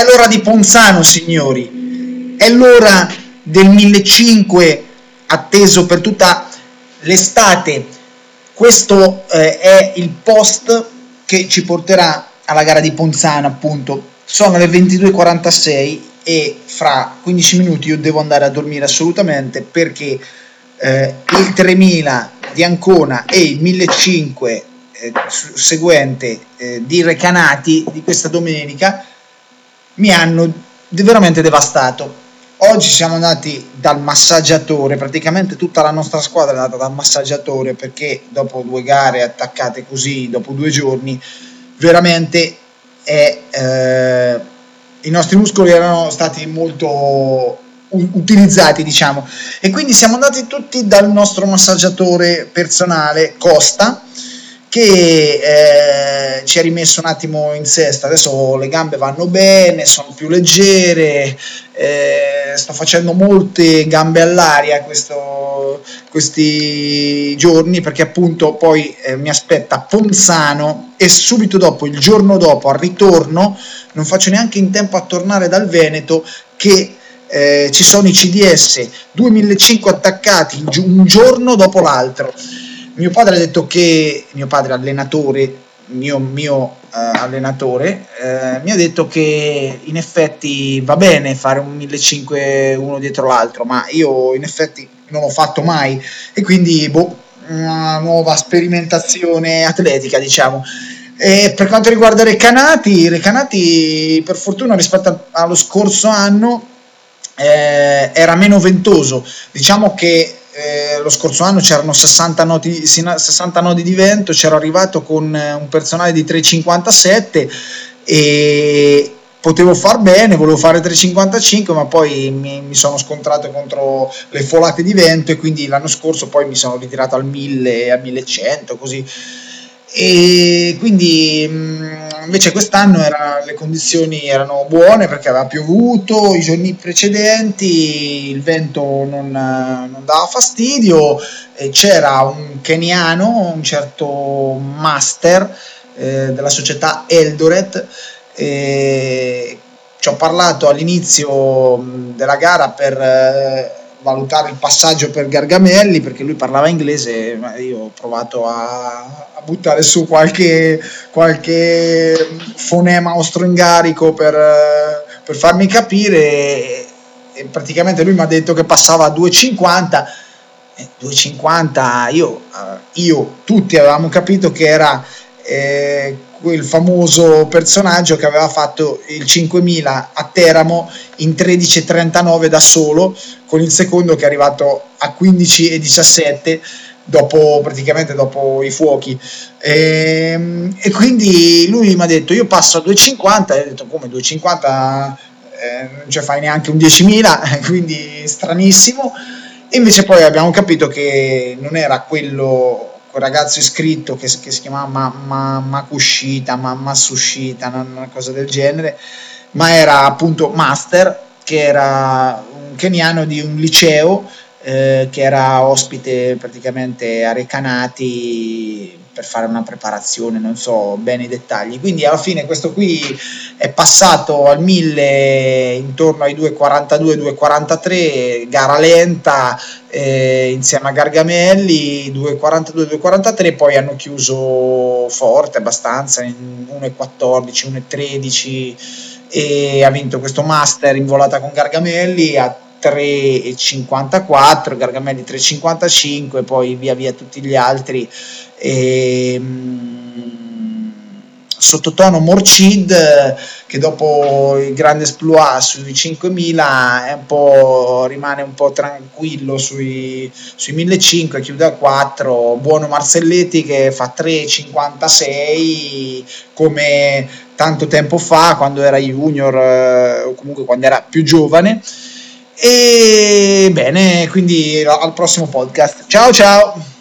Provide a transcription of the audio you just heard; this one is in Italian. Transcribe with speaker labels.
Speaker 1: È l'ora di Ponzano, signori. È l'ora del 1500 atteso per tutta l'estate. Questo eh, è il post che ci porterà alla gara di Ponzano, appunto. Sono le 22.46 e fra 15 minuti io devo andare a dormire assolutamente perché eh, il 3000 di Ancona e il 1500 eh, seguente eh, di Recanati di questa domenica mi hanno veramente devastato. Oggi siamo andati dal massaggiatore, praticamente tutta la nostra squadra è andata dal massaggiatore perché dopo due gare attaccate così, dopo due giorni, veramente è, eh, i nostri muscoli erano stati molto utilizzati diciamo e quindi siamo andati tutti dal nostro massaggiatore personale Costa che eh, ci ha rimesso un attimo in sesta. Adesso le gambe vanno bene, sono più leggere, eh, sto facendo molte gambe all'aria questo, questi giorni perché appunto poi eh, mi aspetta Ponzano e subito dopo, il giorno dopo, al ritorno, non faccio neanche in tempo a tornare dal Veneto che eh, ci sono i CDS 2500 attaccati un giorno dopo l'altro mio padre ha detto che, mio padre allenatore, mio, mio eh, allenatore, eh, mi ha detto che in effetti va bene fare un 1500 uno dietro l'altro, ma io in effetti non l'ho fatto mai e quindi boh, una nuova sperimentazione atletica diciamo. E per quanto riguarda Recanati, Recanati per fortuna rispetto allo scorso anno eh, era meno ventoso, diciamo che eh, lo scorso anno c'erano 60 nodi, 60 nodi di vento, c'ero arrivato con eh, un personale di 3,57 e potevo far bene, volevo fare 3,55 ma poi mi, mi, sono scontrato contro le folate di vento e quindi l'anno scorso poi mi sono ritirato al 1000, al 1100 così e quindi mm, invece quest'anno era, le condizioni erano buone perché aveva piovuto i giorni precedenti, il vento non, non dava fastidio, c'era un keniano, un certo master eh, della società Eldoret, eh, ci ho parlato all'inizio mm, della gara per... Eh, valutare il passaggio per Gargamelli perché lui parlava inglese, ma io ho provato a, a buttare su qualche, qualche fonema austro-ingarico per, per farmi capire e, e praticamente lui mi ha detto che passava a 2,50 2,50 io, io tutti avevamo capito che era eh, quel famoso personaggio che aveva fatto il 5000 a Teramo in 13,39 da solo, con il secondo che è arrivato a 15,17 dopo praticamente dopo i fuochi. E, ehm, e quindi lui mi ha detto io passo a 2,50 e ho detto come 2,50 eh, non ci fai neanche un 10.000 quindi stranissimo. E invece poi abbiamo capito che non era quello quel ragazzo iscritto che, che si chiamava ma, ma, Makushita, ma, Masushita, una cosa del genere, ma era appunto master, che era un keniano di un liceo eh, che era ospite praticamente a Recanati per fare una preparazione, non so bene i dettagli. Quindi alla fine questo qui è passato al 1000 intorno ai 2,42, 2,43, gara lenta eh, insieme a Gargamelli, 2,42, 2,43, poi hanno chiuso forte abbastanza in 1,14, 1,13 e ha vinto questo master in volata con Gargamelli. A 3,54, Gargamelli 3,55, poi via via tutti gli altri. E, ehm, sottotono Morcid che dopo il grande esploit sui 5000 è un rimane un po' tranquillo sui, sui 1500 chiude a 4 buono Marcelletti che fa 3,56 come tanto tempo fa quando era junior eh, o comunque quando era più giovane e bene, quindi al prossimo podcast. Ciao ciao!